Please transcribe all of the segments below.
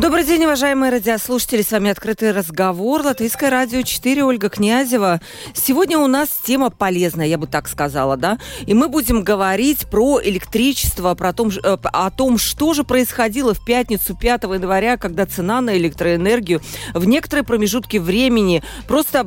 Добрый день, уважаемые радиослушатели. С вами «Открытый разговор». Латвийское радио 4, Ольга Князева. Сегодня у нас тема полезная, я бы так сказала, да? И мы будем говорить про электричество, про том, э, о том, что же происходило в пятницу 5 января, когда цена на электроэнергию в некоторые промежутки времени просто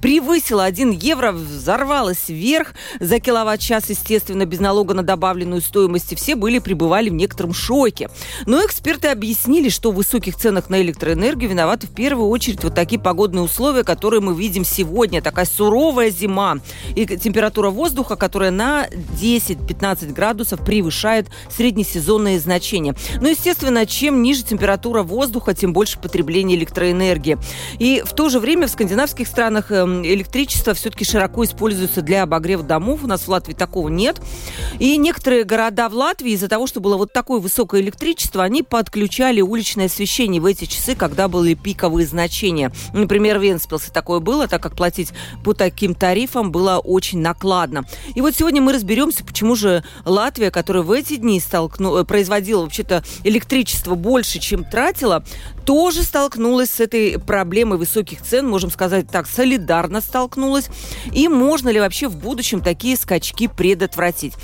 превысила 1 евро, взорвалась вверх за киловатт-час, естественно, без налога на добавленную стоимость. И все были, пребывали в некотором шоке. Но эксперты объяснили, что в высоких ценах на электроэнергию виноваты в первую очередь вот такие погодные условия, которые мы видим сегодня. Такая суровая зима и температура воздуха, которая на 10-15 градусов превышает среднесезонные значения. Ну, естественно, чем ниже температура воздуха, тем больше потребление электроэнергии. И в то же время в скандинавских странах эм, электричество все-таки широко используется для обогрева домов. У нас в Латвии такого нет. И некоторые города в Латвии из-за того, что было вот такое высокое электричество, они подключали уличные уличное освещение в эти часы, когда были пиковые значения. Например, в Венспилсе такое было, так как платить по таким тарифам было очень накладно. И вот сегодня мы разберемся, почему же Латвия, которая в эти дни столкну... Э, производила вообще-то электричество больше, чем тратила, тоже столкнулась с этой проблемой высоких цен, можем сказать так, солидарно столкнулась. И можно ли вообще в будущем такие скачки предотвратить?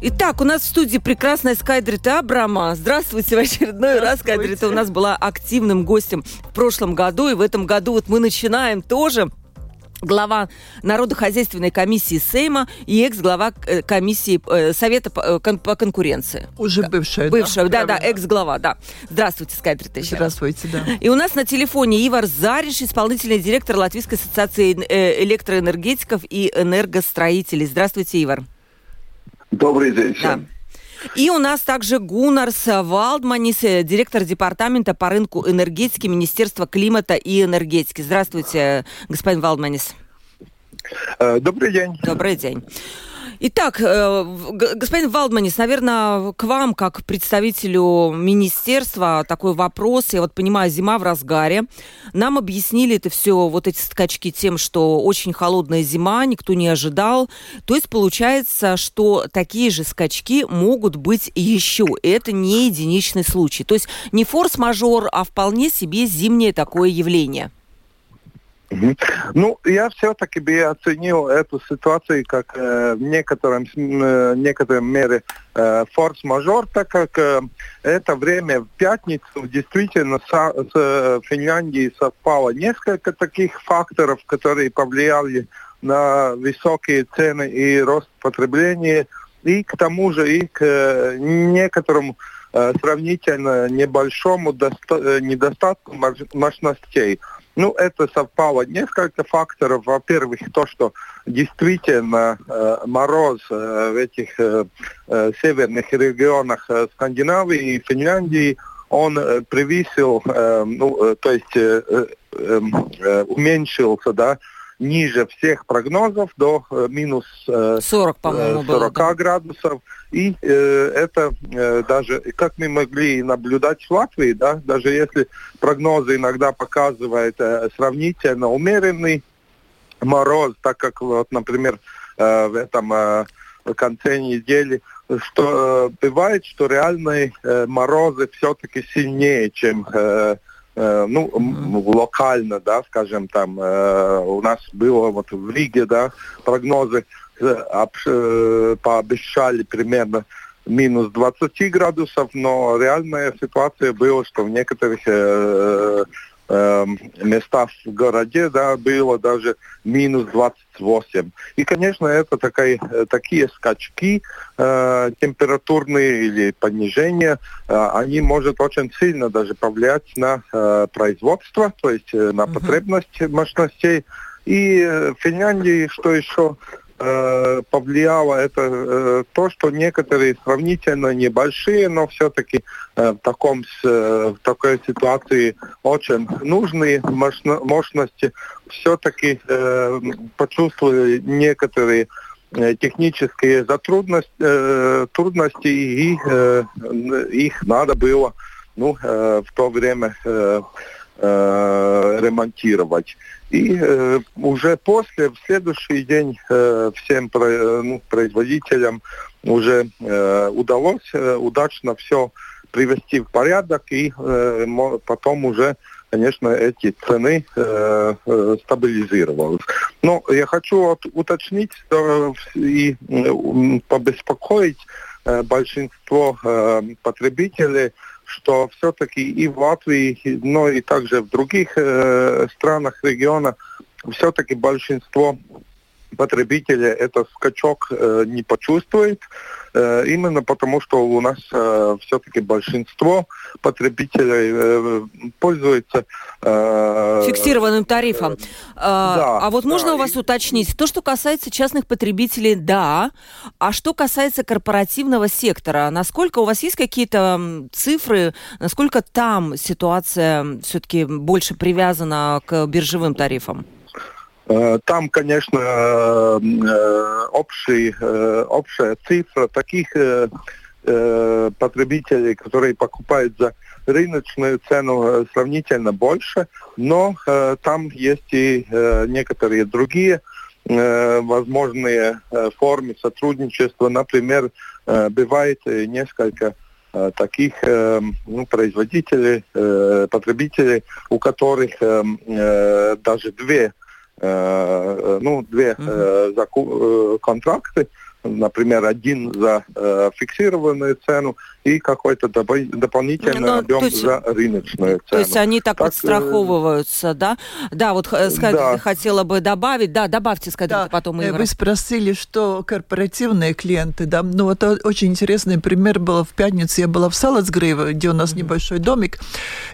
Итак, у нас в студии прекрасная Скайдрита Абрама. Здравствуйте в очередной раз. Скайдрита у нас была активным гостем в прошлом году, и в этом году вот мы начинаем тоже глава Народохозяйственной комиссии Сейма и экс-глава э, комиссии э, Совета по, э, по конкуренции. Уже бывшая, Бывшая, да, да, да экс-глава, да. Здравствуйте, Скайдрита. Здравствуйте, да. И у нас на телефоне Ивар Зариш, исполнительный директор Латвийской ассоциации электроэнергетиков и энергостроителей. Здравствуйте, Ивар. Добрый день всем. Да. И у нас также Гунарс Валдманис, директор департамента по рынку энергетики Министерства климата и энергетики. Здравствуйте, господин Валдманис. Э, добрый день. Добрый день. Итак, э, господин Валдманис, наверное, к вам, как представителю министерства, такой вопрос. Я вот понимаю, зима в разгаре. Нам объяснили это все, вот эти скачки тем, что очень холодная зима, никто не ожидал. То есть получается, что такие же скачки могут быть еще. Это не единичный случай. То есть не форс-мажор, а вполне себе зимнее такое явление. Ну, я все-таки бы оценил эту ситуацию как э, в некотором, э, некотором мере э, форс-мажор, так как э, это время в пятницу действительно со, с э, Финляндией совпало несколько таких факторов, которые повлияли на высокие цены и рост потребления, и к тому же и к э, некоторому э, сравнительно небольшому э, недостатку мощностей. Ну, это совпало несколько факторов. Во-первых, то, что действительно э, мороз э, в этих э, э, северных регионах э, Скандинавии и Финляндии, он э, превысил, ну, то есть уменьшился, да, ниже всех прогнозов до э, минус э, 40, по-моему, 40 было, да. градусов. И э, это э, даже, как мы могли наблюдать в Латвии, да, даже если прогнозы иногда показывают э, сравнительно умеренный мороз, так как, вот, например, э, в этом э, конце недели, что э, бывает, что реальные э, морозы все-таки сильнее, чем э, э, ну, локально, да, скажем, там, э, у нас было вот в Риге, да, прогнозы Э, пообещали примерно минус 20 градусов, но реальная ситуация была, что в некоторых э, э, местах в городе да, было даже минус 28. И, конечно, это такая, такие скачки э, температурные или понижения, э, они могут очень сильно даже повлиять на э, производство, то есть э, на потребность мощностей. И в Финляндии, что еще э, повлияло это э, то, что некоторые сравнительно небольшие, но все-таки э, в, таком, э, в такой ситуации очень нужные мощности. Все-таки э, почувствовали некоторые э, технические затрудности, э, трудности, и э, их надо было ну, э, в то время э, э, ремонтировать. И э, уже после, в следующий день э, всем про, ну, производителям уже э, удалось э, удачно все привести в порядок и э, потом уже конечно, эти цены э, э, стабилизировались. Но я хочу от, уточнить э, и э, побеспокоить э, большинство э, потребителей, что все-таки и в Латвии, но и также в других э, странах региона все-таки большинство потребителей этот скачок э, не почувствует, именно потому что у нас э, все-таки большинство потребителей э, пользуется э, фиксированным тарифом. Э, да, а вот да, можно у вас уточнить, то, что касается частных потребителей, да, а что касается корпоративного сектора, насколько у вас есть какие-то цифры, насколько там ситуация все-таки больше привязана к биржевым тарифам? Э, там, конечно, э, э, общий, общая цифра таких потребителей, которые покупают за рыночную цену сравнительно больше, но там есть и некоторые другие возможные формы сотрудничества. Например, бывает несколько таких ну, производителей, потребителей, у которых даже две Э, ну, две э, заку- контракты, например, один за э, фиксированную цену и какой-то доп- дополнительный ну, объем есть, за рыночную цену. То есть они так, так подстраховываются, э... да? Да, вот сказать, да. хотела бы добавить. Да, добавьте, сказать, да. потом Ира. Вы спросили, что корпоративные клиенты, да? Ну, это очень интересный пример был в пятницу. Я была в Салацгрейве, где у нас mm-hmm. небольшой домик,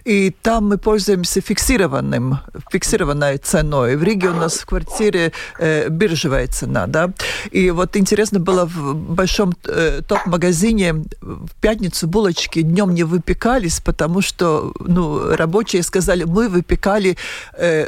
и там мы пользуемся фиксированным, фиксированной ценой. В Риге у нас в квартире э, биржевая цена, да? И вот интересно было в большом э, топ-магазине в пятницу булочки днем не выпекались, потому что ну, рабочие сказали, мы выпекали э,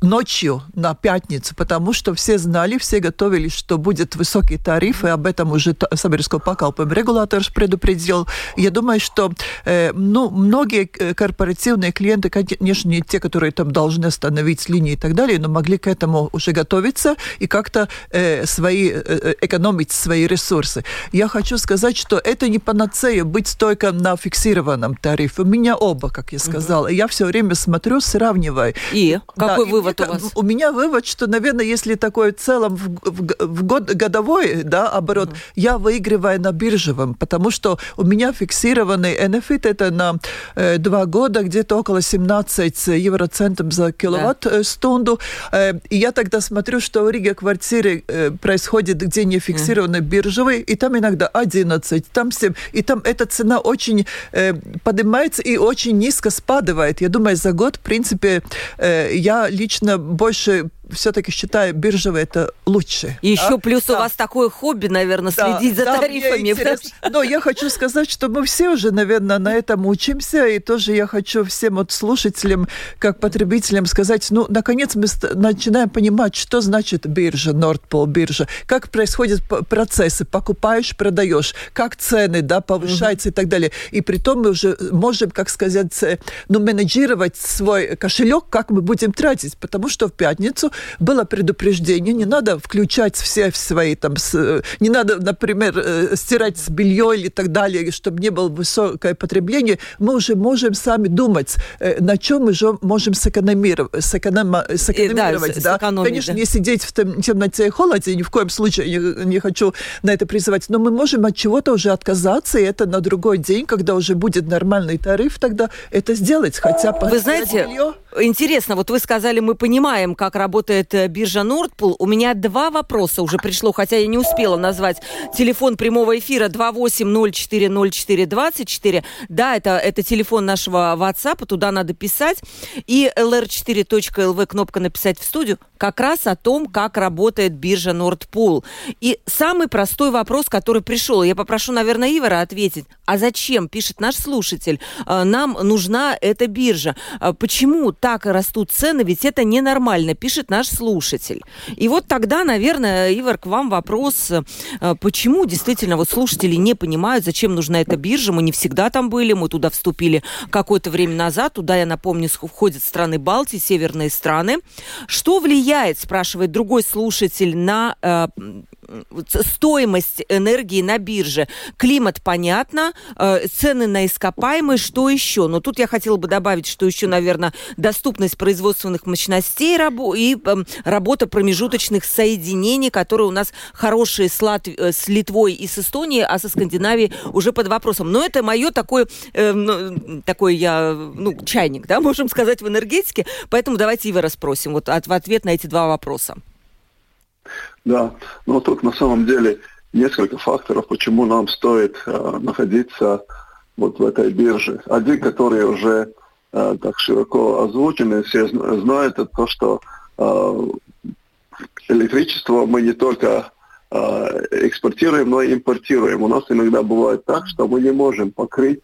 ночью на пятницу, потому что все знали, все готовились, что будет высокий тариф, и об этом уже Сабирского покалпым регулятор предупредил. Я думаю, что э, ну, многие э, корпоративные клиенты, конечно, не те, которые там должны остановить линии и так далее, но могли к этому уже готовиться и как-то э, свои, э, э экономить свои ресурсы. Я хочу сказать, что это не панацея быть только на фиксированном тарифе. У меня оба, как я сказала. Угу. Я все время смотрю, сравниваю. И? Какой да, вывод? Вывод у вас? У меня вывод, что, наверное, если такой в целом в, в, в год годовой да, оборот, mm-hmm. я выигрываю на биржевом, потому что у меня фиксированный NFIT это на э, два года где-то около 17 евроцентов за киловатт-стунду. Да. Э, и я тогда смотрю, что в Риге квартире э, происходит, где не фиксированный mm-hmm. биржевый, и там иногда 11, там 7, и там эта цена очень э, поднимается и очень низко спадывает. Я думаю, за год, в принципе, э, я лично лично больше все-таки считаю, биржевые это лучше. И еще плюс да. у вас такое хобби, наверное, да. следить за да, тарифами. Но я хочу сказать, что мы все уже, наверное, на этом учимся, и тоже я хочу всем вот слушателям, как потребителям сказать, ну, наконец мы начинаем понимать, что значит биржа, Нордпол биржа, как происходят процессы, покупаешь, продаешь, как цены, да, повышаются mm-hmm. и так далее. И при том мы уже можем, как сказать, э, ну, менеджировать свой кошелек, как мы будем тратить, потому что в пятницу было предупреждение, не надо включать все свои там, с, не надо, например, э, стирать с белье или так далее, чтобы не было высокое потребление. Мы уже можем сами думать, э, на чем мы же можем сэкономировать, сэконом, сэкономировать. И, да, да. Конечно, да. не сидеть в тем, темноте и холоде, ни в коем случае не, не хочу на это призывать, но мы можем от чего-то уже отказаться, и это на другой день, когда уже будет нормальный тариф, тогда это сделать, хотя Вы знаете, белье... интересно, вот вы сказали, мы понимаем, как работает работает э, биржа Nordpool. У меня два вопроса уже пришло, хотя я не успела назвать телефон прямого эфира 28040424. Да, это, это телефон нашего WhatsApp, туда надо писать. И lr4.lv кнопка «Написать в студию» как раз о том, как работает биржа Nordpool. И самый простой вопрос, который пришел, я попрошу, наверное, Ивара ответить. А зачем, пишет наш слушатель, «Э, нам нужна эта биржа? Э, почему так растут цены? Ведь это ненормально, пишет наш слушатель. И вот тогда, наверное, Ивар, к вам вопрос, э, почему действительно вот слушатели не понимают, зачем нужна эта биржа? Мы не всегда там были, мы туда вступили какое-то время назад. Туда, я напомню, входят страны Балтии, северные страны. Что влияет, спрашивает другой слушатель, на стоимость энергии на бирже. Климат, понятно, э, цены на ископаемые, что еще? Но тут я хотела бы добавить, что еще, наверное, доступность производственных мощностей и эм, работа промежуточных соединений, которые у нас хорошие с, Латв... Э, с Литвой и с Эстонией, а со Скандинавией уже под вопросом. Но это мое такое, э, ну, такой я, ну, чайник, да, можем сказать, в энергетике. Поэтому давайте Ива расспросим вот от, в ответ на эти два вопроса. Да, но тут на самом деле несколько факторов, почему нам стоит э, находиться вот в этой бирже. Один, который уже э, так широко озвучен, и все знают, это то, что э, электричество мы не только э, экспортируем, но и импортируем. У нас иногда бывает так, что мы не можем покрыть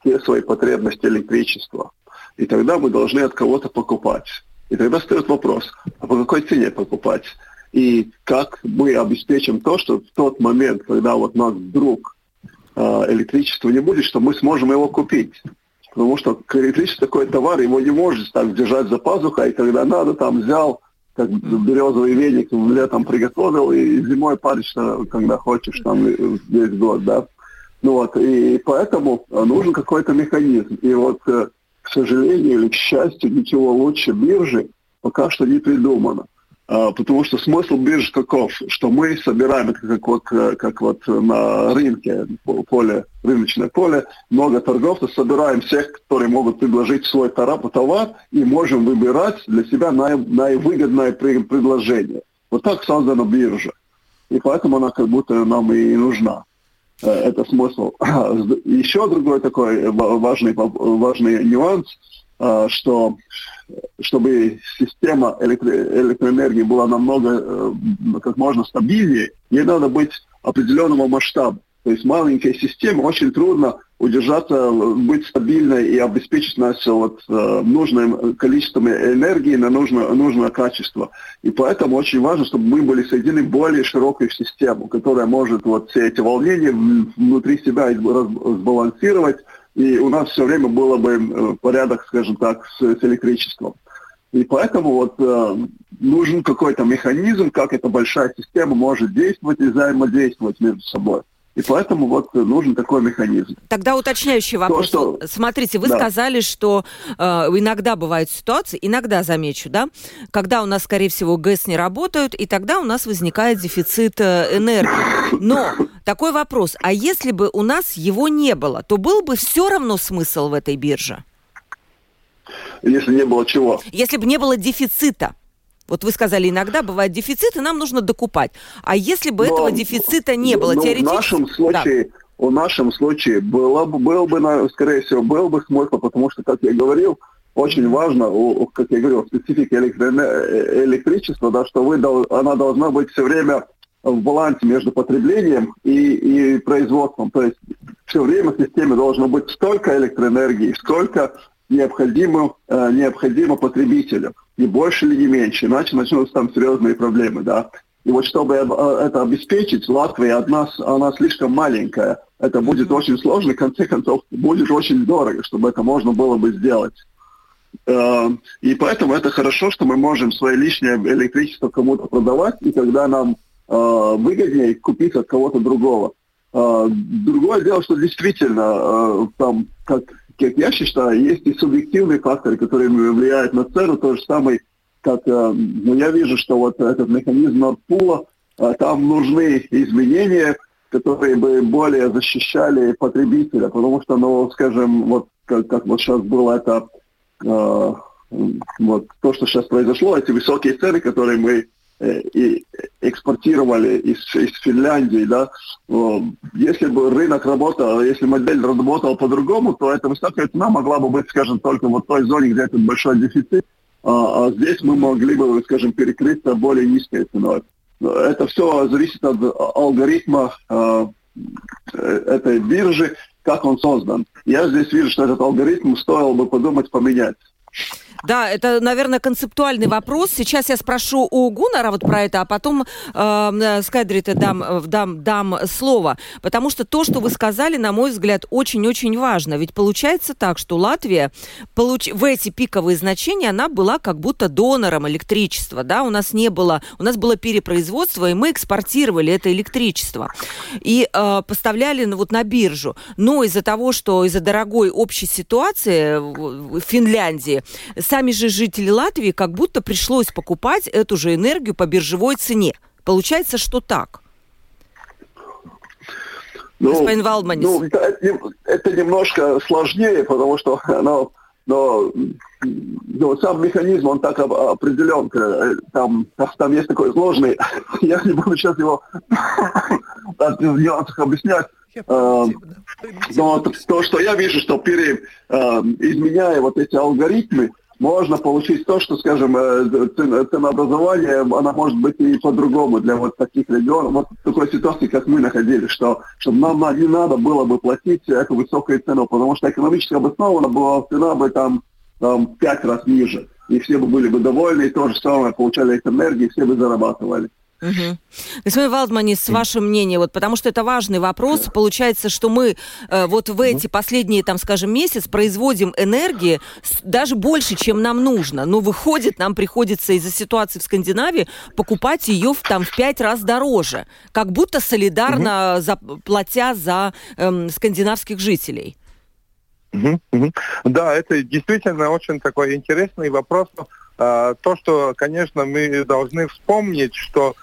все свои потребности электричества. И тогда мы должны от кого-то покупать. И тогда стоит вопрос, а по какой цене покупать? И как мы обеспечим то, что в тот момент, когда вот нас вдруг э, электричества не будет, что мы сможем его купить. Потому что электричество такой товар, его не можешь так держать за пазухой, и когда надо, там взял, как березовый веник летом приготовил, и зимой паришь, когда хочешь, там весь год, да. Ну вот, и поэтому нужен какой-то механизм. И вот, э, к сожалению или к счастью, ничего лучше биржи пока что не придумано. А, потому что смысл биржи каков? Что мы собираем, это как вот, э, как вот на рынке, поле, рыночное поле, много торговцев, собираем всех, которые могут предложить свой товар, и можем выбирать для себя наивыгодное предложение. Вот так создана биржа. И поэтому она как будто нам и нужна. Э, это смысл. Еще другой такой важный, важный нюанс, э, что чтобы система электро электроэнергии была намного, э, как можно стабильнее, ей надо быть определенного масштаба. То есть маленькая система очень трудно удержаться, быть стабильной и обеспечить нас вот, э, нужным количеством энергии на нужное, нужное качество. И поэтому очень важно, чтобы мы были соединены в более широкую систему, которая может вот все эти волнения внутри себя сбалансировать и у нас все время было бы э, порядок, скажем так, с, с электричеством. И поэтому вот э, нужен какой-то механизм, как эта большая система может действовать и взаимодействовать между собой. И поэтому вот нужен такой механизм. Тогда уточняющий вопрос. То, что... Смотрите, вы да. сказали, что э, иногда бывают ситуации, иногда замечу, да, когда у нас, скорее всего, ГЭС не работают, и тогда у нас возникает дефицит э, энергии. Но такой вопрос, а если бы у нас его не было, то был бы все равно смысл в этой бирже? Если не было чего? Если бы не было дефицита. Вот вы сказали, иногда бывает дефицит, и нам нужно докупать. А если бы Но, этого дефицита не было, ну, теоретически... В нашем случае, да. в нашем случае было, был бы, скорее всего, был бы смысл, потому что, как я говорил, очень важно, как я говорил, специфика электричества, да, что вы, она должна быть все время в балансе между потреблением и, и производством. То есть все время в системе должно быть столько электроэнергии, сколько необходимо, э, необходимо потребителю. Не больше или не меньше, иначе начнутся там серьезные проблемы. Да? И вот чтобы э, это обеспечить, Латвия от нас, она слишком маленькая. Это будет очень сложно, в конце концов, будет очень дорого, чтобы это можно было бы сделать. Э, и поэтому это хорошо, что мы можем свое лишнее электричество кому-то продавать, и когда нам выгоднее купить от кого-то другого. Другое дело, что действительно там, как как я считаю, есть и субъективные факторы, которые влияют на цену, то же самое, как э, ну, я вижу, что вот этот механизм Нордпула, э, там нужны изменения, которые бы более защищали потребителя, потому что, ну, скажем, вот как, как вот сейчас было это э, вот то, что сейчас произошло, эти высокие цены, которые мы и экспортировали из, из Финляндии, да, если бы рынок работал, если модель работала по-другому, то эта высокая цена могла бы быть, скажем, только вот в той зоне, где этот большой дефицит, а, а здесь мы могли бы, скажем, перекрыться более низкой ценой. Это все зависит от алгоритма э, этой биржи, как он создан. Я здесь вижу, что этот алгоритм стоило бы подумать поменять. Да, это, наверное, концептуальный вопрос. Сейчас я спрошу у Гунара вот про это, а потом э, Скайдрита дам, э, дам, дам слово. Потому что то, что вы сказали, на мой взгляд, очень-очень важно. Ведь получается так, что Латвия получ... в эти пиковые значения она была как будто донором электричества. Да? У нас не было, у нас было перепроизводство, и мы экспортировали это электричество. И э, поставляли ну, вот на биржу. Но из-за того, что из-за дорогой общей ситуации в Финляндии, сами же жители Латвии как будто пришлось покупать эту же энергию по биржевой цене. Получается, что так. Ну, Господин Валдманис. Ну, это, это немножко сложнее, потому что оно, но, но сам механизм, он так определен, э, там, там есть такой сложный, я не буду сейчас его в нюансах объяснять, э, но то, что я вижу, что пере, э, изменяя вот эти алгоритмы, можно получить то, что, скажем, э, ценообразование, она может быть и по-другому для вот таких регионов, вот такой ситуации, как мы находились, что чтобы нам не надо было бы платить эту высокую цену, потому что экономически обоснованно была цена бы там, там пять раз ниже, и все бы были бы довольны, и то же самое получали их энергии, все бы зарабатывали. Угу. Господин с вашим мнением, вот, потому что это важный вопрос. Получается, что мы э, вот в эти последние, там, скажем, месяц производим энергии даже больше, чем нам нужно. Но выходит, нам приходится из-за ситуации в Скандинавии покупать ее в, там в пять раз дороже. Как будто солидарно угу. за, платя за э, скандинавских жителей. Угу, угу. Да, это действительно очень такой интересный вопрос. А, то, что, конечно, мы должны вспомнить, что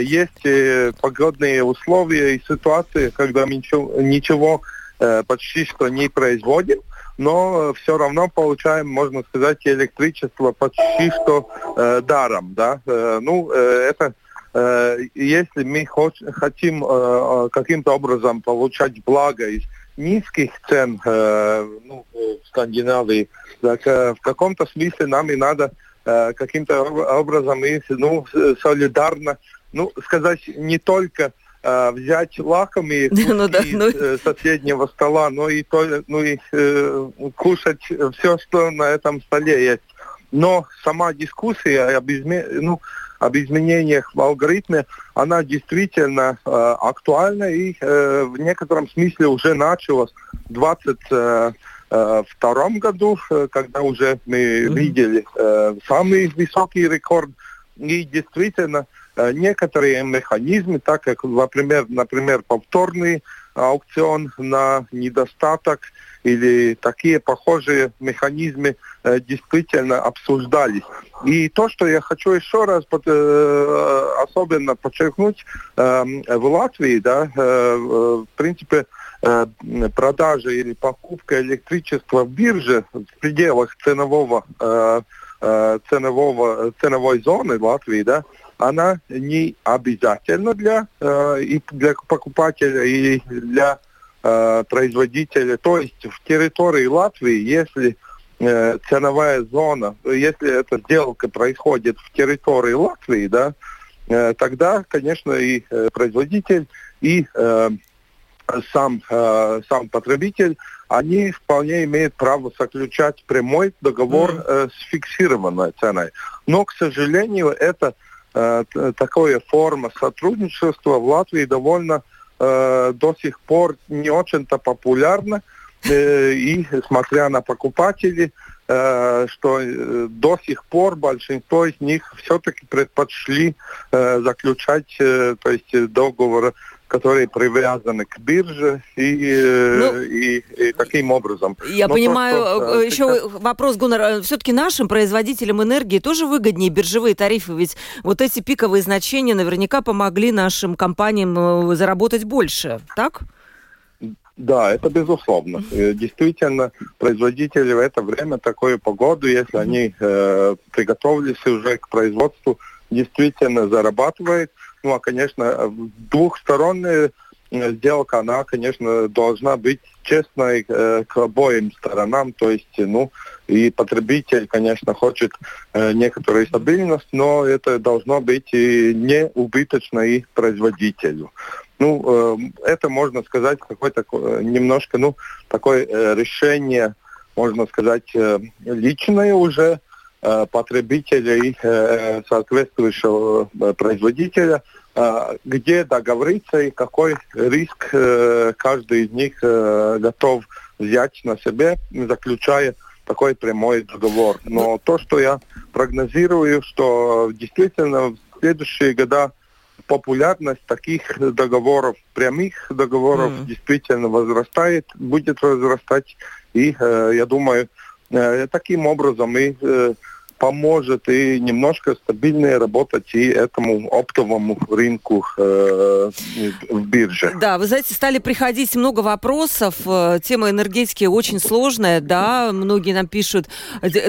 есть э, погодные условия и ситуации, когда мы ничего, ничего э, почти что не производим, но все равно получаем, можно сказать, электричество почти что э, даром. Да? Э, ну, э, это э, если мы хотим э, каким-то образом получать благо из низких цен э, ну, в Скандинавии, так э, в каком-то смысле нам и надо э, каким-то образом и ну, солидарно ну, сказать, не только э, взять лакомые ну, да, ну... э, соседнего стола, но и, то, ну, и э, кушать все, что на этом столе есть. Но сама дискуссия об, изме... ну, об изменениях в алгоритме, она действительно э, актуальна и э, в некотором смысле уже началась в 2022 э, году, э, когда уже мы mm-hmm. видели э, самый высокий рекорд. И действительно, Э, некоторые механизмы, так как, например, например повторный аукцион на недостаток или такие похожие механизмы э, действительно обсуждались. И то, что я хочу еще раз под, э, особенно подчеркнуть, э, в Латвии, да, э, в принципе, э, продажа или покупка электричества в бирже в пределах ценового, э, э ценового, ценовой зоны Латвии, да, она не обязательна для, э, и для покупателя и для э, производителя. То есть в территории Латвии, если э, ценовая зона, если эта сделка происходит в территории Латвии, да, э, тогда, конечно, и э, производитель, и э, сам, э, сам потребитель, они вполне имеют право заключать прямой договор э, с фиксированной ценой. Но, к сожалению, это такая форма сотрудничества в Латвии довольно э, до сих пор не очень-то популярна. Э, и смотря на покупателей, э, что э, до сих пор большинство из них все-таки предпочли э, заключать э, то есть договор которые привязаны к бирже и, э, ну, и, и таким образом. Я Но понимаю, то, что, э, еще сейчас... вопрос, Гуннар, э, все-таки нашим производителям энергии тоже выгоднее биржевые тарифы, ведь вот эти пиковые значения наверняка помогли нашим компаниям заработать больше, так? Да, это безусловно. Э, действительно, производители в это время, такую погоду, если они э, приготовились уже к производству, действительно зарабатывают. Ну, а, конечно, двухсторонняя э, сделка, она, конечно, должна быть честной э, к обоим сторонам. То есть, ну, и потребитель, конечно, хочет э, некоторую стабильность, но это должно быть и не убыточно и производителю. Ну, э, это можно сказать какое-то э, немножко, ну, такое э, решение, можно сказать, э, личное уже э, потребителя и э, соответствующего э, производителя, э, где договориться и какой риск э, каждый из них э, готов взять на себя, заключая такой прямой договор. Но то, что я прогнозирую, что действительно в следующие года популярность таких договоров, прямых договоров mm. действительно возрастает, будет возрастать. И э, я думаю, э, таким образом и э, поможет и немножко стабильнее работать и этому оптовому рынку э, в бирже. Да, вы знаете, стали приходить много вопросов. Э, тема энергетики очень сложная, да, многие нам пишут,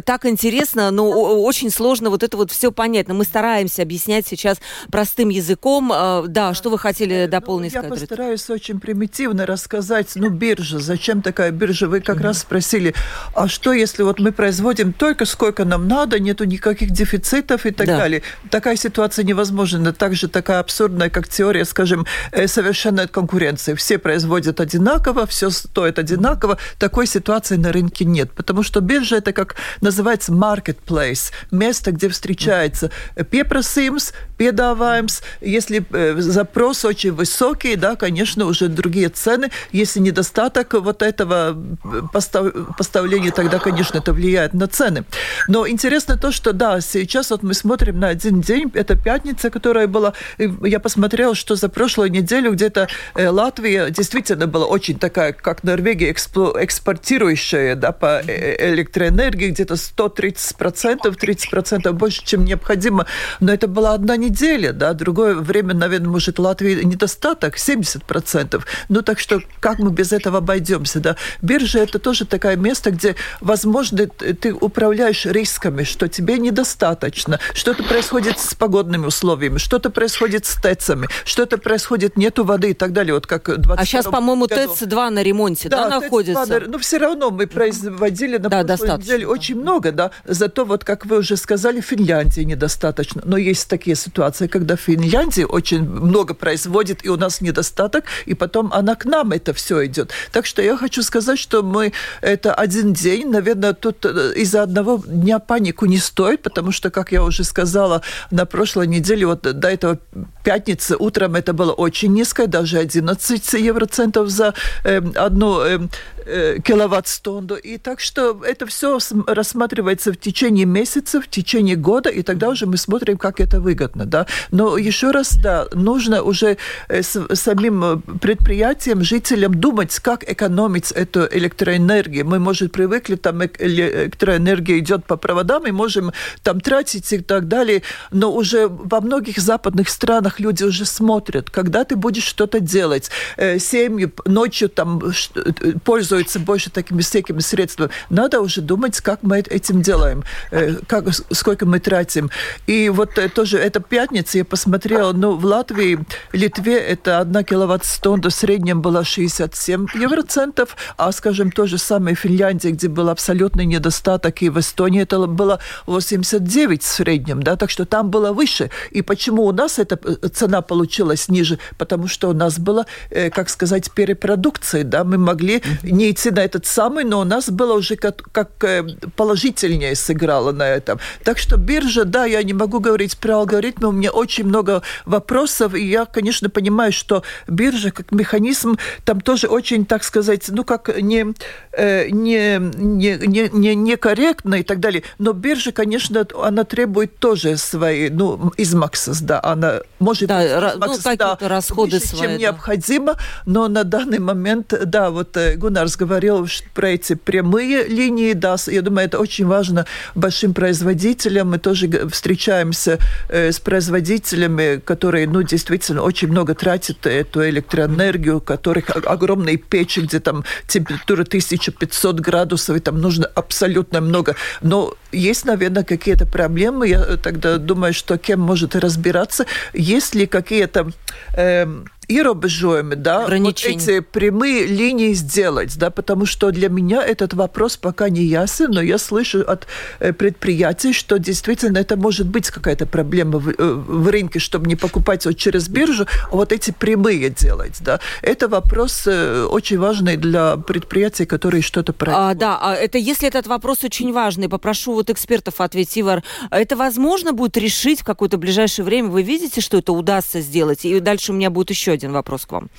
так интересно, но очень сложно вот это вот все понять. Но мы стараемся объяснять сейчас простым языком. Э, да, что вы хотели дополнить? Ну, я постараюсь очень примитивно рассказать. Ну, биржа, зачем такая биржа? Вы как mm-hmm. раз спросили, а что если вот мы производим только сколько нам надо, нету никаких дефицитов и так да. далее. Такая ситуация невозможна. Также такая абсурдная, как теория, скажем, э, совершенной конкуренции. Все производят одинаково, все стоит одинаково. Такой ситуации на рынке нет. Потому что биржа это как называется marketplace. Место, где встречается пепросимс, педаваемс. Если э, запрос очень высокий, да, конечно, уже другие цены. Если недостаток вот этого э, постав... поставления, тогда, конечно, это влияет на цены. Но интересно интересно то, что да, сейчас вот мы смотрим на один день, это пятница, которая была, я посмотрела, что за прошлую неделю где-то э, Латвия действительно была очень такая, как Норвегия, экспортирующая да, по э, электроэнергии, где-то 130%, 30% больше, чем необходимо, но это была одна неделя, да, другое время, наверное, может, Латвии недостаток, 70%. Ну, так что как мы без этого обойдемся, да? Биржа – это тоже такое место, где, возможно, ты управляешь рисками, что что тебе недостаточно, что-то происходит с погодными условиями, что-то происходит с ТЭЦами, что-то происходит, нету воды и так далее. Вот как а сейчас, по-моему, ТЭЦ-2 на ремонте, да, да находится? На... Но все равно мы производили на да, прошлой неделе очень много, да. Зато, вот как вы уже сказали, Финляндии недостаточно. Но есть такие ситуации, когда Финляндия очень много производит, и у нас недостаток, и потом она к нам это все идет. Так что я хочу сказать, что мы это один день, наверное, тут э, из-за одного дня панику не стоит, потому что, как я уже сказала, на прошлой неделе, вот до этого пятницы утром это было очень низко, даже 11 евроцентов за э, одну э, э, киловатт-стунду. И так что это все рассматривается в течение месяца, в течение года, и тогда уже мы смотрим, как это выгодно. Да? Но еще раз, да, нужно уже э, с, самим э, предприятиям, жителям думать, как экономить эту электроэнергию. Мы, может, привыкли, там электроэнергия идет по проводам, и можем там тратить и так далее, но уже во многих западных странах люди уже смотрят, когда ты будешь что-то делать. Семьи ночью там э, пользуются больше такими всякими средствами. Надо уже думать, как мы этим делаем, э, как, сколько мы тратим. И вот тоже эта пятница, я посмотрела, ну, в Латвии, Литве это одна киловатт-стунда в среднем была 67 евроцентов, а, скажем, то же самое в Финляндии, где был абсолютный недостаток, и в Эстонии это было 89 в среднем, да, так что там было выше. И почему у нас эта э, цена получилась ниже? Потому что у нас было, э, как сказать, перепродукция, да, мы могли не идти на этот самый, но у нас было уже как, как э, положительнее сыграло на этом. Так что биржа, да, я не могу говорить про алгоритмы, у меня очень много вопросов, и я, конечно, понимаю, что биржа как механизм там тоже очень, так сказать, ну как не, не, не, не, не, некорректно и так далее, но биржа, конечно, она требует тоже свои, ну, измаксас, да, она, может да, быть ну, да, расходы выше, свои, чем да. необходимо, но на данный момент, да, вот э, Гунарс говорил про эти прямые линии, да, я думаю, это очень важно большим производителям, мы тоже встречаемся э, с производителями, которые, ну, действительно очень много тратят эту электроэнергию, у которых огромные печи, где там температура 1500 градусов, и там нужно абсолютно много. Но есть, наверное, какие-то проблемы. Я тогда думаю, что кем может разбираться. Есть ли какие-то э, ierobežojumi, да, вот эти прямые линии сделать, да, потому что для меня этот вопрос пока не ясен, но я слышу от э, предприятий, что действительно это может быть какая-то проблема в, э, в рынке, чтобы не покупать вот через биржу, а вот эти прямые делать, да. Это вопрос э, очень важный для предприятий, которые что-то производят. А, да, а это если этот вопрос очень важный, попрошу вот экспертов ответить, Ивар, это возможно будет решить в какое-то ближайшее время? Вы видите, что это удастся сделать? И дальше у меня будет еще один вопрос к вам.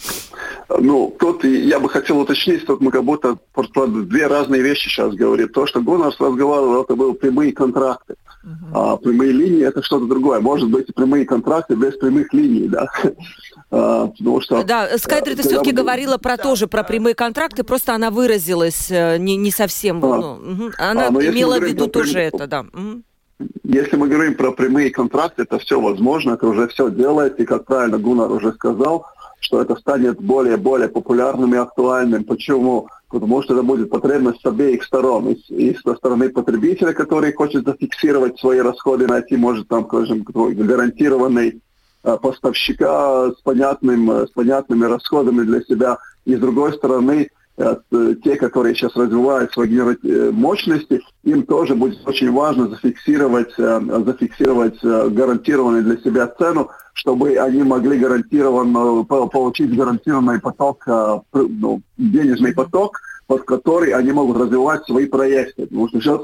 Ну, тут я бы хотел уточнить, тут мы как будто две разные вещи сейчас говорим. То, что Гонорс разговаривал, это были прямые контракты. Uh-huh. А прямые линии это что-то другое. Может быть, прямые контракты без прямых линий, да. А, потому что... Да, Скайдрит все-таки мы... говорила про да, тоже, про прямые контракты, просто она выразилась э, не, не совсем... А. Ну, угу. Она а, имела в виду тоже прям... это, да. Угу. Если мы говорим про прямые контракты, это все возможно, это уже все делает, и, как правильно Гунар уже сказал, что это станет более-более популярным и актуальным. Почему? Потому что это будет потребность с обеих сторон. И, и со стороны потребителя, который хочет зафиксировать свои расходы, найти, может, там, скажем, гарантированный э, поставщика с, понятным, с понятными расходами для себя. И с другой стороны, Э, те, которые сейчас развивают свои э, мощности, им тоже будет очень важно зафиксировать, э, зафиксировать гарантированную для себя цену, чтобы они могли гарантированно получить гарантированный поток, ну, денежный поток, под который они могут развивать свои проекты. Потому что сейчас...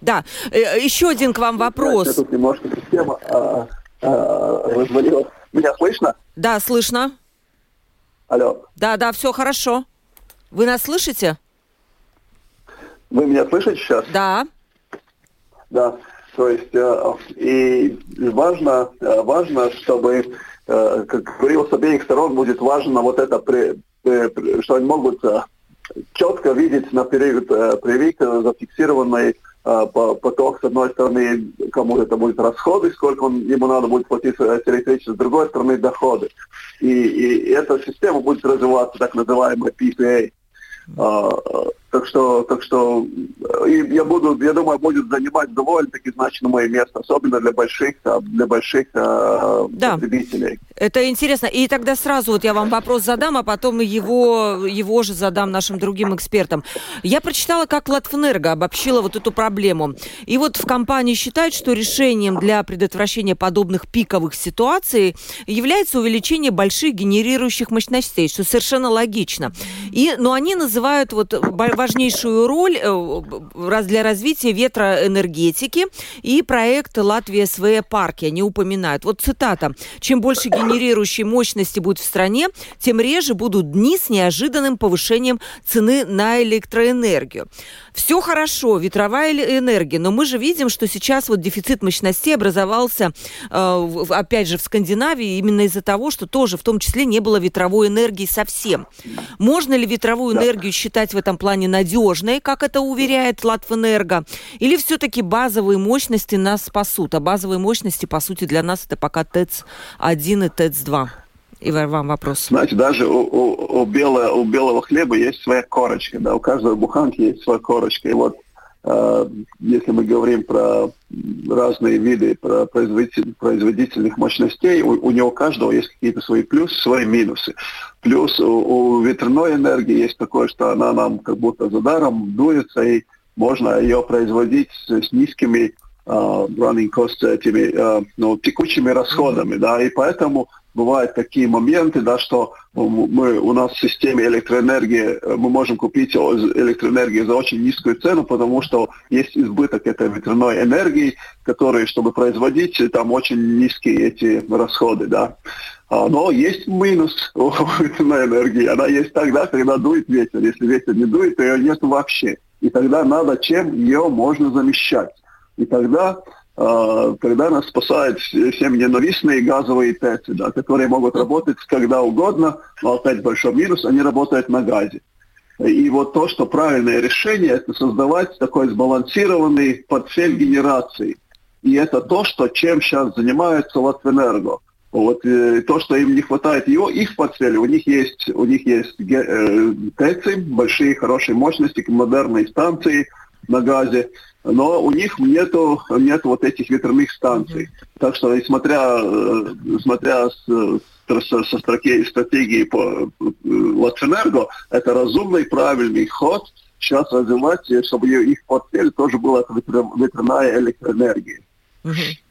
Да, еще один к вам вопрос. Я тут немножко система а, а, развалилась. Меня слышно? Да, слышно. Алло. Да, да, все хорошо. Вы нас слышите? Вы меня слышите сейчас? Да. Да. То есть э, и важно, э, важно, чтобы, э, как говорил, с обеих сторон будет важно вот это, что они могут четко видеть на период привик зафиксированной а, поток, с одной стороны, кому это будет расходы, сколько он, ему надо будет платить электричество, с другой стороны, доходы. И, и эта система будет развиваться, так называемая PPA. Так что, так что и я буду, я думаю, будет занимать довольно-таки значимое место, особенно для больших, а, для больших да. потребителей. Это интересно. И тогда сразу вот я вам вопрос задам, а потом его, его же задам нашим другим экспертам. Я прочитала, как Латвэнерго обобщила вот эту проблему. И вот в компании считают, что решением для предотвращения подобных пиковых ситуаций является увеличение больших генерирующих мощностей, что совершенно логично. И, но они называют вот важнейшую роль э, для развития ветроэнергетики и проект Латвия СВЭ парки они упоминают. Вот цитата. Чем больше генерирующей мощности будет в стране, тем реже будут дни с неожиданным повышением цены на электроэнергию. Все хорошо, ветровая энергия, но мы же видим, что сейчас вот дефицит мощностей образовался, э, опять же, в Скандинавии именно из-за того, что тоже в том числе не было ветровой энергии совсем. Можно ли ветровую энергию считать в этом плане надежной, как это уверяет Латвэнерго, или все-таки базовые мощности нас спасут? А базовые мощности, по сути, для нас это пока ТЭЦ-1 и ТЭЦ-2. И вам вопрос. Знаете, даже у, у, у, белого, у белого хлеба есть своя корочка, да, у каждого буханки есть своя корочка. И вот если мы говорим про разные виды про производитель, производительных мощностей, у, у него каждого есть какие-то свои плюсы, свои минусы. Плюс у, у ветряной энергии есть такое, что она нам как будто за даром дуется, и можно ее производить с, низкими uh, running costs, этими uh, ну, текущими расходами, mm-hmm. да, и поэтому бывают такие моменты, да, что мы, у нас в системе электроэнергии э, мы можем купить электроэнергию за очень низкую цену, потому что есть избыток этой ветряной энергии, который, чтобы производить, там очень низкие эти расходы, да. А, но есть минус у ветряной энергии. Она есть тогда, когда дует ветер. Если ветер не дует, то ее нет вообще. И тогда надо чем ее можно замещать. И тогда э, когда нас спасают все ненавистные газовые ТЭЦы, да, которые могут работать когда угодно, но опять большой минус, они работают на газе. И вот то, что правильное решение, это создавать такой сбалансированный портфель генерации. И это то, что, чем сейчас занимается Латвэнерго. Вот э, то, что им не хватает его, их портфеля, у них есть, у них есть э, ТЭЦы, большие хорошие мощности, модерные станции на газе, но у них нету, нет вот этих ветряных станций. Mm-hmm. Так что, смотря, э, смотря с, со, со стратегии, стратегии по э, Латвэнерго, это разумный, правильный ход сейчас развивать, чтобы их портфель тоже была ветряная электроэнергия. Mm-hmm.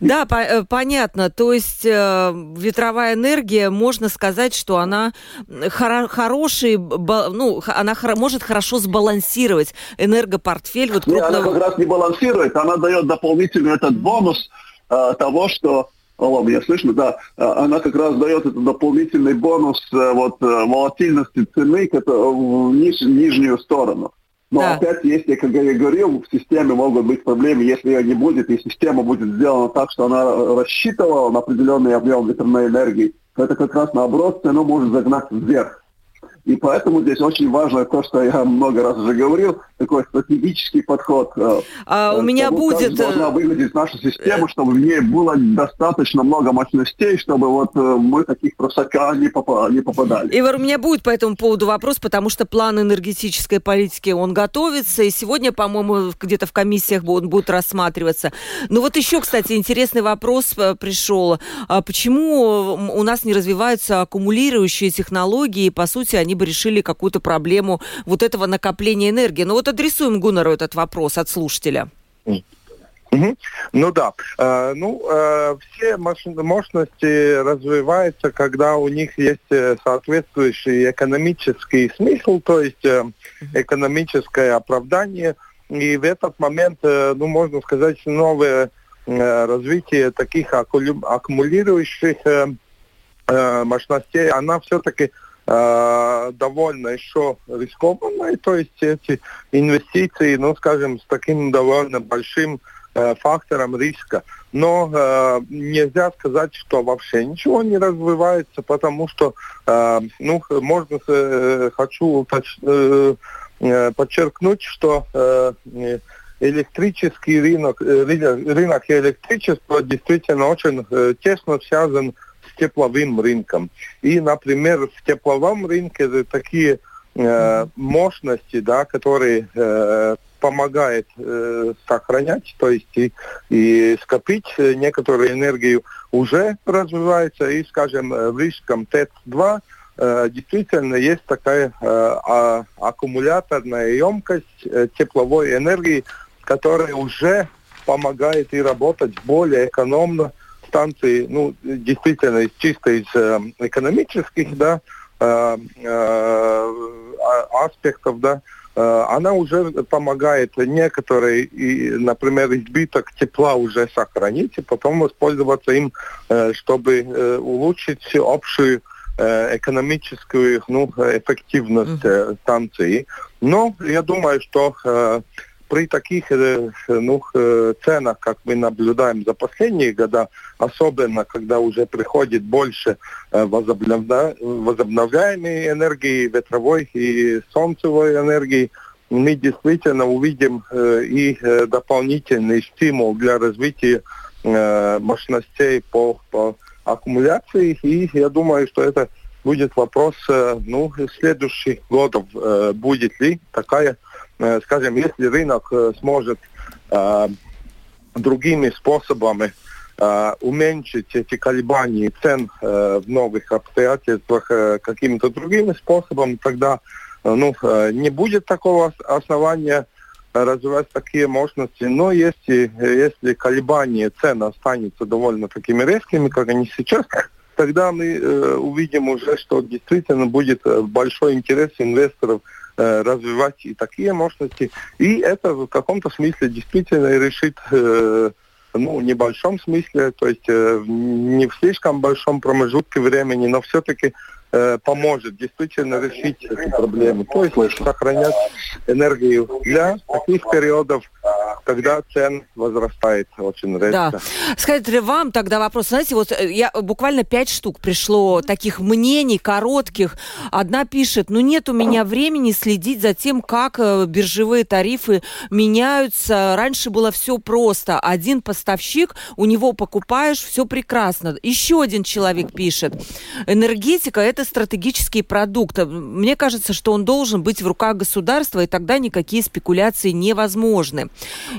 Да, по э, понятно. То есть э, ветровая энергия, можно сказать, что она хоро хороший, ну, она хор может хорошо сбалансировать энергопортфель. Вот крупного... Нет, она как раз не балансирует, она дает дополнительный этот бонус э, того, что Алло, меня слышно? Да. Э, она как раз дает этот дополнительный бонус э, вот, волатильности цены в ниж, нижнюю сторону. Но да. опять, если, как я говорил, в системе могут быть проблемы, если ее не будет, и система будет сделана так, что она рассчитывала на определенный объем ветряной энергии, то это как раз наоборот цену может загнать вверх. И поэтому здесь очень важно то, что я много раз уже говорил, такой стратегический подход. Э, а у меня того, будет... Как должна выглядеть наша система, чтобы в ней было достаточно много мощностей, чтобы вот э, мы таких просака не, попа- не попадали. Ивар, у меня будет по этому поводу вопрос, потому что план энергетической политики, он готовится, и сегодня, по-моему, где-то в комиссиях он будет рассматриваться. Ну вот еще, кстати, интересный вопрос э, пришел. А почему у нас не развиваются аккумулирующие технологии, по сути, они бы решили какую-то проблему вот этого накопления энергии. Ну вот адресуем Гуннеру этот вопрос от слушателя. Угу. Ну да, э, ну э, все мощности развиваются, когда у них есть э, соответствующий экономический смысл, то есть э, экономическое оправдание. И в этот момент, э, ну можно сказать, новое э, развитие таких аккумулирующих э, э, мощностей, она все-таки э, довольно еще рискованной, то есть эти инвестиции, ну, скажем, с таким довольно большим э, фактором риска. Но э, нельзя сказать, что вообще ничего не развивается, потому что, э, ну, можно, э, хочу э, э, подчеркнуть, что э, электрический рынок, э, рынок электричества действительно очень тесно связан с тепловым рынком. И, например, в тепловом рынке такие э, мощности, да, которые э, помогают э, сохранять, то есть и, и скопить некоторую энергию, уже развивается. И, скажем, в Рижском ТЭЦ-2 э, действительно есть такая э, а, аккумуляторная емкость э, тепловой энергии, которая уже помогает и работать более экономно, станции, ну, действительно, чисто из э, экономических, да, э, э, аспектов, да, э, она уже помогает некоторые, и, например, избыток тепла уже сохранить и потом воспользоваться им, э, чтобы э, улучшить общую экономическую ну, эффективность mm-hmm. станции. Но я думаю, что при таких э, ну, э, ценах, как мы наблюдаем за последние годы, особенно когда уже приходит больше э, возобновляемой энергии, ветровой и солнцевой энергии, мы действительно увидим и дополнительный стимул для развития мощностей по, по аккумуляции. И я думаю, что это будет вопрос ну, следующих годов, будет ли такая Э, скажем, если рынок э, сможет э, другими способами уменьшить эти колебания цен в новых обстоятельствах каким-то другим способом, тогда ну, не будет такого основания развивать такие мощности. Но если, если колебания цен останутся довольно такими резкими, как они сейчас, тогда мы э, увидим уже, что действительно будет большой интерес инвесторов Э, развивать и такие мощности. И это в каком-то смысле действительно решит э, ну, в небольшом смысле, то есть э, не в слишком большом промежутке времени, но все-таки э, поможет действительно решить эти проблемы. То есть сохранять энергию для таких периодов, тогда цен возрастает очень резко. Да. Скажите вам тогда вопрос, знаете, вот э, я буквально пять штук пришло таких мнений коротких. Одна пишет, ну нет у меня времени следить за тем, как э, биржевые тарифы меняются. Раньше было все просто. Один поставщик, у него покупаешь, все прекрасно. Еще один человек пишет, энергетика это стратегический продукт. Мне кажется, что он должен быть в руках государства, и тогда никакие спекуляции невозможны.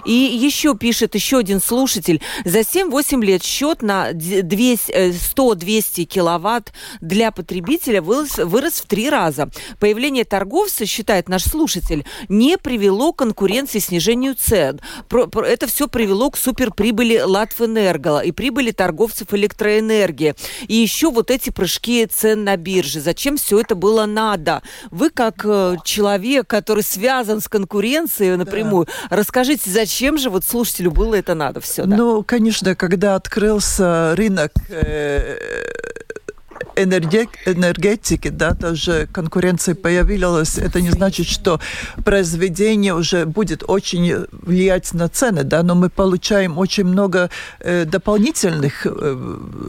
И еще пишет еще один слушатель. За 7-8 лет счет на 100-200 э, киловатт для потребителя вырос, вырос в три раза. Появление торговца, считает наш слушатель, не привело к конкуренции снижению цен. Это все привело к суперприбыли Латвэнерго и прибыли торговцев электроэнергии. И еще вот эти прыжки цен на бирже. Зачем все это было надо? Вы как э, человек, который связан с конкуренцией напрямую, да. расскажите, зачем же вот слушателю было это надо все? Да? Ну, конечно, когда открылся рынок э, энергетики, да, тоже конкуренция появилась, это не значит, что произведение уже будет очень влиять на цены, да, но мы получаем очень много э, дополнительных э,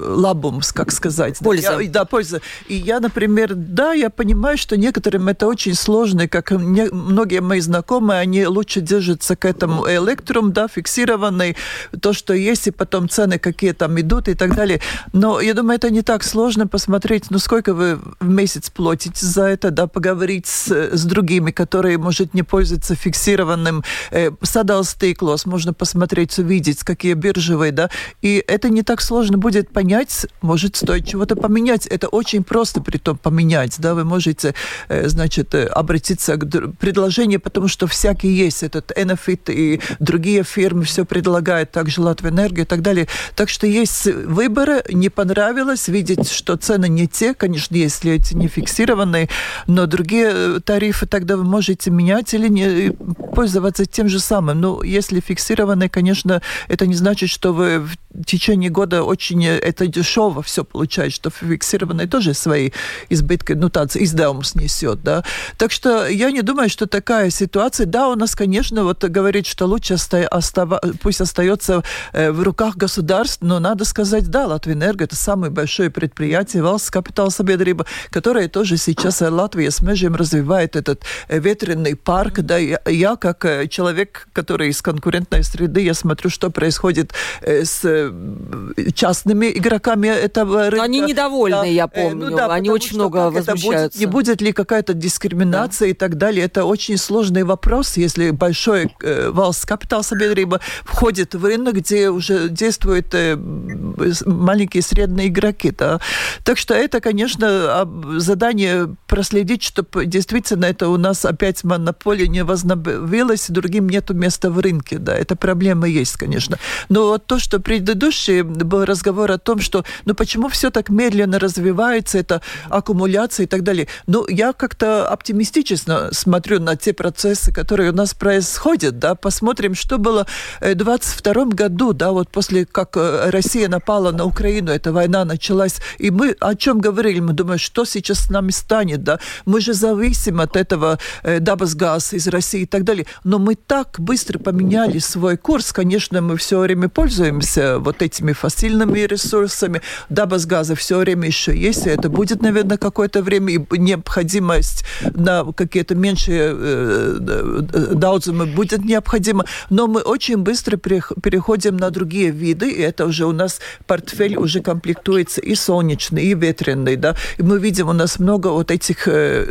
лабумс, как сказать. Польза. Да, я, да, польза. И я, например, да, я понимаю, что некоторым это очень сложно, как не, многие мои знакомые, они лучше держатся к этому электрум, да, фиксированный, то, что есть, и потом цены какие там идут и так далее. Но я думаю, это не так сложно посмотреть посмотреть, ну сколько вы в месяц платите за это, да, поговорить с, с другими, которые, может, не пользуются фиксированным э, садал стейклос, можно посмотреть, увидеть, какие биржевые, да, и это не так сложно будет понять, может, стоит чего-то поменять. Это очень просто при том поменять, да, вы можете, э, значит, э, обратиться к предложению, потому что всякие есть, этот Enefit и другие фирмы все предлагают, также Латвэнерго и так далее. Так что есть выборы, не понравилось видеть, что цены не те, конечно, если эти не фиксированные, но другие э, тарифы тогда вы можете менять или не пользоваться тем же самым. Ну, если фиксированные, конечно, это не значит, что вы в течение года очень э, это дешево все получаете, что фиксированные тоже свои избытки, ну, так, издавом снесет, да. Так что я не думаю, что такая ситуация, да, у нас, конечно, вот говорит, что лучше остава, пусть остается э, в руках государств, но надо сказать, да, Латвэнерго это самое большое предприятие, valsts kapitāla sabiedrība, которая тоже сейчас Латвия с межем развивает этот ветреный парк. Да, я, я как человек, который из конкурентной среды, я смотрю, что происходит с частными игроками этого рынка. Они недовольны, да. я помню. Ну, да, они очень много возмущаются. Будет, не будет ли какая-то дискриминация да. и так далее? Это очень сложный вопрос, если большой э, valsts капитал sabiedrība входит в рынок, где уже действуют э, маленькие и средние игроки. Да? Так что это, конечно, задание проследить, чтобы действительно это у нас опять монополия не возобновилась, другим нету места в рынке. Да, это проблема есть, конечно. Но вот то, что предыдущий был разговор о том, что ну почему все так медленно развивается, это аккумуляция и так далее. Ну, я как-то оптимистично смотрю на те процессы, которые у нас происходят, да, посмотрим, что было в 22 году, да, вот после как э, Россия напала на Украину, эта война началась, и мы о чем говорили? Мы думаем, что сейчас с нами станет, да? Мы же зависим от этого э, Дабасгаз из России и так далее. Но мы так быстро поменяли свой курс. Конечно, мы все время пользуемся вот этими фасильными ресурсами. Дабасгаза все время еще есть, и это будет, наверное, какое-то время, и необходимость на какие-то меньшие э, даузумы будет необходима. Но мы очень быстро переходим на другие виды, и это уже у нас портфель уже комплектуется и солнечный, и ветреный, да, и мы видим, у нас много вот этих э,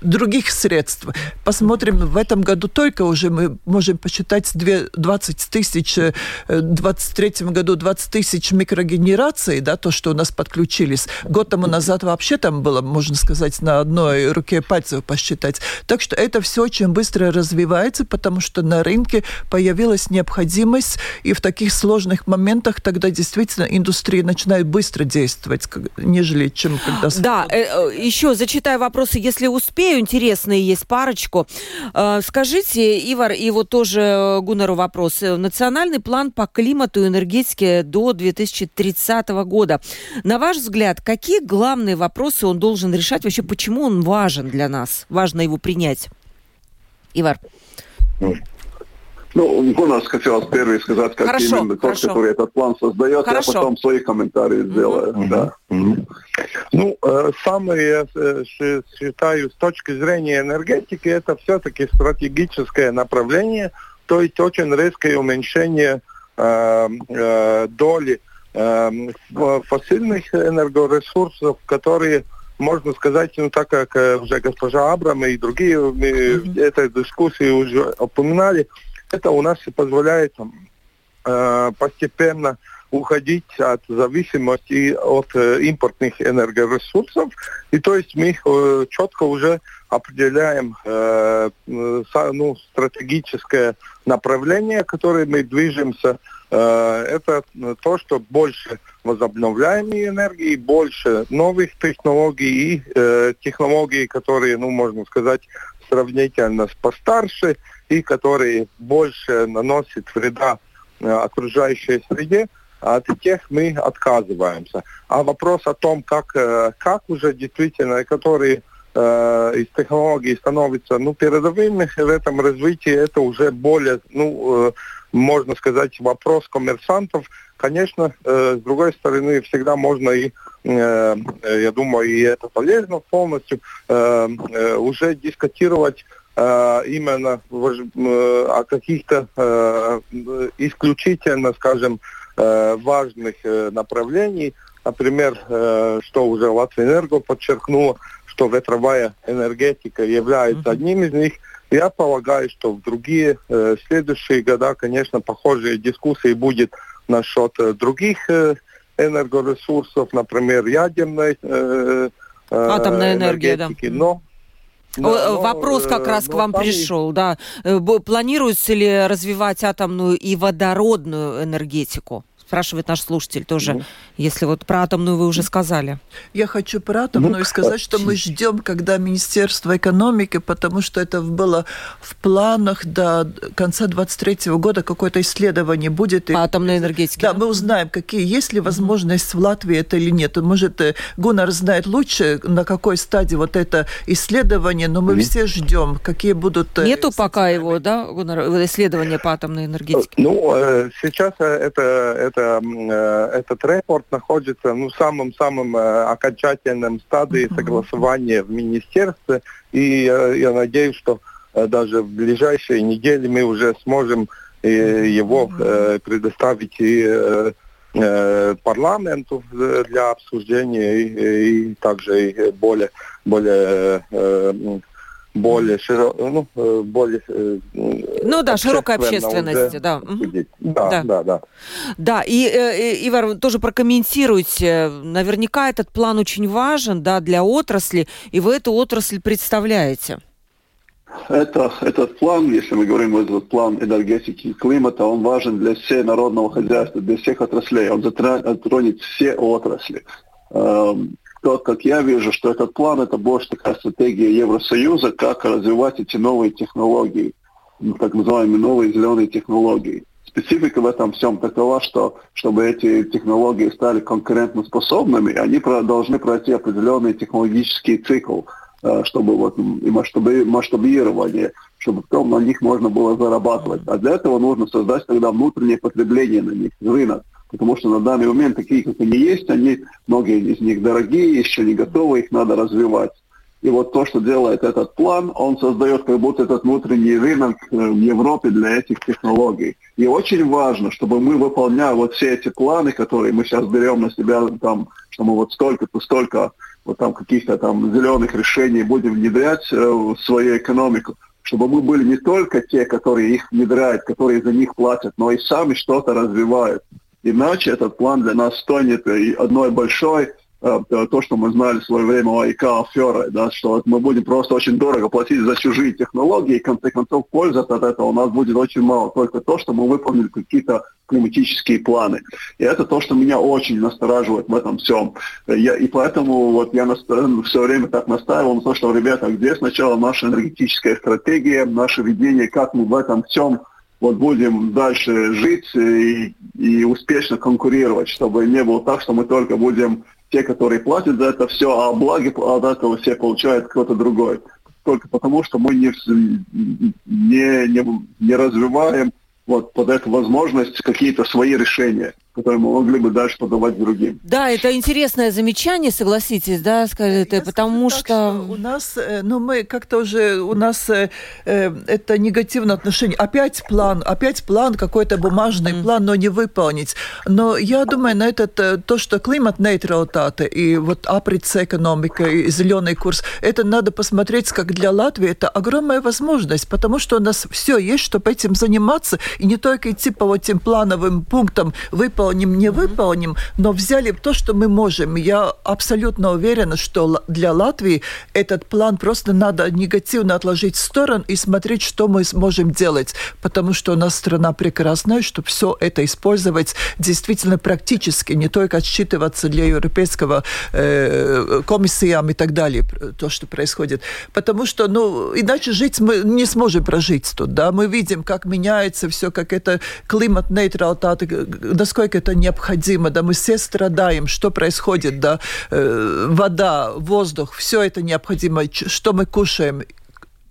других средств. Посмотрим, в этом году только уже мы можем посчитать 20 тысяч, э, в 23 году 20 тысяч микрогенераций, да, то, что у нас подключились. Год тому назад вообще там было, можно сказать, на одной руке пальцев посчитать. Так что это все очень быстро развивается, потому что на рынке появилась необходимость, и в таких сложных моментах тогда действительно индустрия начинает быстро действовать, нежели чем когда... Да, э, э, еще зачитаю вопросы, если успею, интересные есть парочку. Э, скажите, Ивар, и вот тоже Гунару вопрос. Национальный план по климату и энергетике до 2030 года. На ваш взгляд, какие главные вопросы он должен решать? Вообще, почему он важен для нас? Важно его принять. Ивар. Ну, Гунас хотел первый сказать, как хорошо, именно хорошо. тот, который этот план создает, хорошо. я потом свои комментарии сделаю. Угу. Да. Угу. Ну, э, самое, я э, считаю, с точки зрения энергетики, это все-таки стратегическое направление, то есть очень резкое уменьшение э, э, доли э, фасильных энергоресурсов, которые можно сказать, ну так как уже госпожа Абрам и другие mm-hmm. этой дискуссии уже упоминали, это у нас и позволяет э, постепенно уходить от зависимости от э, импортных энергоресурсов. И то есть мы э, четко уже определяем э, ну, стратегическое направление, которое мы движемся. Э, это то, что больше возобновляемой энергии, больше новых технологий и э, технологий, которые, ну, можно сказать, сравнительно постарше и которые больше наносят вреда э, окружающей среде, от тех мы отказываемся. А вопрос о том, как, э, как уже действительно, которые э, из технологий становятся ну, передовыми в этом развитии, это уже более, ну, э, можно сказать, вопрос коммерсантов. Конечно, э, с другой стороны, всегда можно и, э, я думаю, и это полезно полностью, э, э, уже дискутировать э, именно э, о каких-то э, исключительно, скажем, э, важных э, направлений. Например, э, что уже Латвия Энерго подчеркнула, что ветровая энергетика является одним из них. Я полагаю, что в другие э, следующие года, конечно, похожие дискуссии будет насчет э, других э, энергоресурсов, например, ядерной э, э, Атомная энергия, да. Но но, Вопрос как раз к вам пришел, да. Планируется ли развивать атомную и водородную энергетику? Спрашивает наш слушатель тоже, ну. если вот про атомную вы уже сказали. Я хочу про атомную ну, сказать, что мы ждем, когда Министерство экономики, потому что это было в планах до конца 23 года какое-то исследование будет. По атомной энергетике. Да, да, мы узнаем, какие есть ли возможность в Латвии это или нет. Может, э, Гуннар знает лучше, на какой стадии вот это исследование, но мы mm-hmm. все ждем, какие будут... Э, Нету пока его, да, Гуннар, исследования по атомной энергетике? Ну, э, сейчас это это, э, этот репорт находится ну, в самом-самом э, окончательном стадии согласования в министерстве. И я надеюсь, что э, даже в ближайшие недели мы уже сможем его предоставить и парламенту для обсуждения и, и также и более, более более широко, ну, э, более... Э, ну да, широкой общественности, да. Да, да. да, да. Да, и, э, Ивар, тоже прокомментируйте. Наверняка этот план очень важен, да, для отрасли, и вы эту отрасль представляете. Это, этот план, если мы говорим этот план энергетики и климата, он важен для всего народного хозяйства, для всех отраслей. Он затронет все отрасли. То, как я вижу, что этот план это больше такая стратегия Евросоюза, как развивать эти новые технологии, ну, так называемые новые зеленые технологии. Специфика в этом всем такова, что чтобы эти технологии стали конкурентоспособными, они должны пройти определенный технологический цикл, э, чтобы вот и масштабирование, чтобы потом на них можно было зарабатывать. А для этого нужно создать тогда внутреннее потребление на них, рынок потому что на данный момент такие, как они есть, они, многие из них дорогие, еще не готовы, их надо развивать. И вот то, что делает этот план, он создает как будто этот внутренний рынок э, в Европе для этих технологий. И очень важно, чтобы мы выполняли вот все эти планы, которые мы сейчас берем на себя, там, что мы вот столько-то, столько вот там каких-то там зеленых решений будем внедрять э, в свою экономику, чтобы мы были не только те, которые их внедряют, которые за них платят, но и сами что-то развивают. Иначе этот план для нас станет одной большой Э, то, что мы знали в свое время о ИК аферы, да, что мы будем просто очень дорого платить за чужие технологии, и в конце концов польза от этого у нас будет очень мало, только то, что мы выполнили какие-то климатические планы. И это то, что меня очень настораживает в этом всем. Я, и поэтому вот я наста- все время так настаивал на то, что, ребята, где сначала наша энергетическая стратегия, наше видение, как мы в этом всем вот будем дальше жить и, и успешно конкурировать, чтобы не было так, что мы только будем те, которые платят за это все, а благи от этого все получает кто-то другой. Только потому, что мы не, не, не, не развиваем вот под эту возможность какие-то свои решения которые мы могли бы дальше подавать другим. Да, это интересное замечание, согласитесь, да, скажите, Я потому что... что... У нас, э, ну, мы как-то уже, у нас э, э, это негативное отношение. Опять план, опять план, какой-то бумажный mm. план, но не выполнить. Но я думаю, на этот, э, то, что климат-нейтралитаты и вот априц экономика и зеленый курс, это надо посмотреть, как для Латвии это огромная возможность, потому что у нас все есть, чтобы этим заниматься, и не только идти по вот этим плановым пунктам выполнить выполним, не выполним, но взяли то, что мы можем. Я абсолютно уверена, что для Латвии этот план просто надо негативно отложить в сторону и смотреть, что мы сможем делать, потому что у нас страна прекрасная, чтобы все это использовать действительно практически, не только отсчитываться для европейского э, комиссиям и так далее, то, что происходит. Потому что, ну, иначе жить мы не сможем прожить тут, да, мы видим, как меняется все, как это климат-нейтралитет, насколько человек это необходимо, да, мы все страдаем, что происходит, да, э, вода, воздух, все это необходимо, что мы кушаем,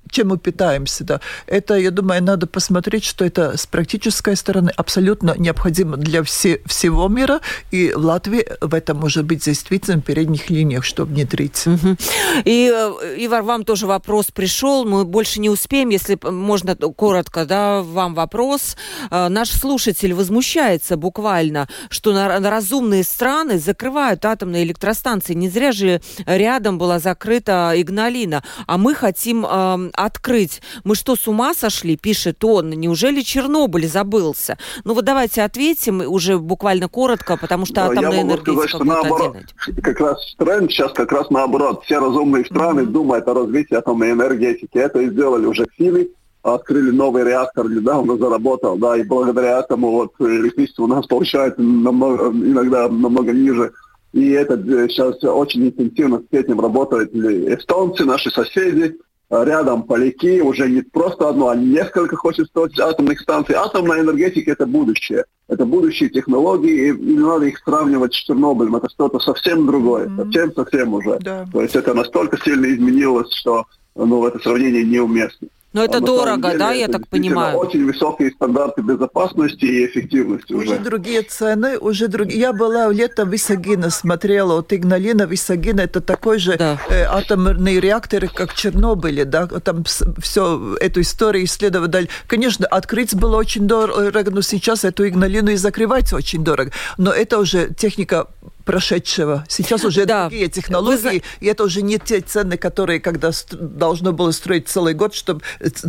чем мы питаемся. Да. Это, я думаю, надо посмотреть, что это с практической стороны абсолютно необходимо для все, всего мира, и Латвия в этом может быть действительно в передних линиях, чтобы внедрить. Угу. И, э, Ивар, вам тоже вопрос пришел, мы больше не успеем, если можно коротко, да, вам вопрос. Э, наш слушатель возмущается буквально, что на, на разумные страны закрывают атомные электростанции. Не зря же рядом была закрыта Игналина, а мы хотим э, открыть. Мы что, с ума сошли, пишет он. Неужели Чернобыль забылся? Ну вот давайте ответим уже буквально коротко, потому что атомная энергетика сказать, что наоборот, как раз тренд сейчас как раз наоборот. Все разумные страны mm-hmm. думают о развитии атомной энергетики. Это и сделали уже Филе открыли новый реактор, недавно заработал, да, и благодаря этому вот электричество у нас получается намного, иногда намного ниже. И это э, сейчас очень интенсивно с этим работают эстонцы, наши соседи, рядом поляки, уже не просто одно, а несколько хочет строить атомных станций. Атомная энергетика – это будущее. Это будущие технологии, и не надо их сравнивать с Чернобылем. Это что-то совсем другое, mm-hmm. совсем-совсем уже. Да. То есть это настолько сильно изменилось, что ну, это сравнение неуместно. Но это а дорого, деле, да, я так понимаю? Очень высокие стандарты безопасности и эффективности уже. Уже другие цены, уже другие. Я была летом в Висагина, смотрела, вот Игналина, Висагина, это такой же да. э, атомный реактор, как в Чернобыле, да, там все эту историю исследовали. Конечно, открыть было очень дорого, но сейчас эту Игналину и закрывать очень дорого. Но это уже техника прошедшего. Сейчас уже да. другие технологии, Вы... и это уже не те цены, которые когда должно было строить целый год, чтобы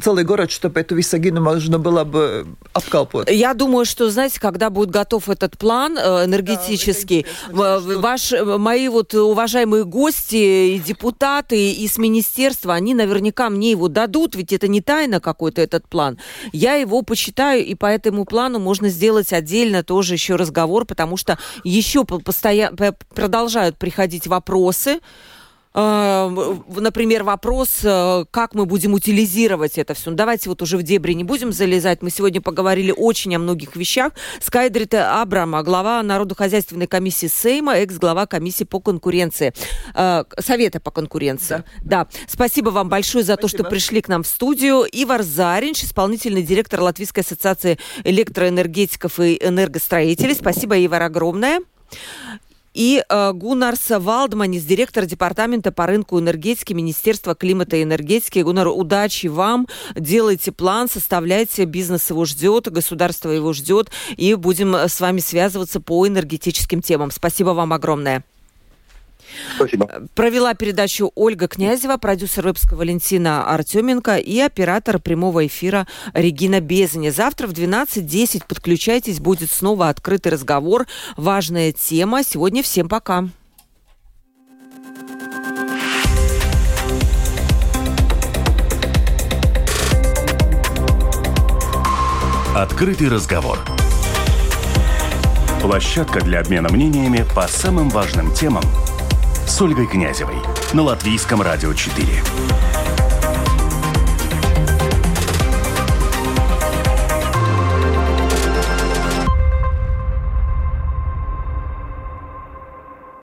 целый город, чтобы эту висагину можно было бы обкалпывать. Я думаю, что, знаете, когда будет готов этот план э, энергетический, да, ваш, мои вот уважаемые гости и депутаты из министерства, они наверняка мне его дадут, ведь это не тайна какой-то этот план. Я его почитаю, и по этому плану можно сделать отдельно тоже еще разговор, потому что еще постоянно продолжают приходить вопросы. Э, например, вопрос, э, как мы будем утилизировать это все. Ну, давайте вот уже в дебри не будем залезать. Мы сегодня поговорили очень о многих вещах. Скайдрита Абрама, глава Народно-хозяйственной комиссии Сейма, экс-глава комиссии по конкуренции. Э, Совета по конкуренции. Да. да. Спасибо вам большое за Спасибо. то, что пришли к нам в студию. Ивар Заринч, исполнительный директор Латвийской ассоциации электроэнергетиков и энергостроителей. Спасибо, Ивар, огромное. И э, Гунарс Валдманис, директор департамента по рынку энергетики Министерства климата и энергетики. Гунар, удачи вам. Делайте план, составляйте. Бизнес его ждет, государство его ждет. И будем с вами связываться по энергетическим темам. Спасибо вам огромное. Спасибо. Провела передачу Ольга Князева, продюсер выпуска Валентина Артеменко и оператор прямого эфира Регина Безаня. Завтра в 12.10 подключайтесь, будет снова открытый разговор. Важная тема. Сегодня всем пока. Открытый разговор. Площадка для обмена мнениями по самым важным темам – с Ольгой Князевой на Латвийском радио 4.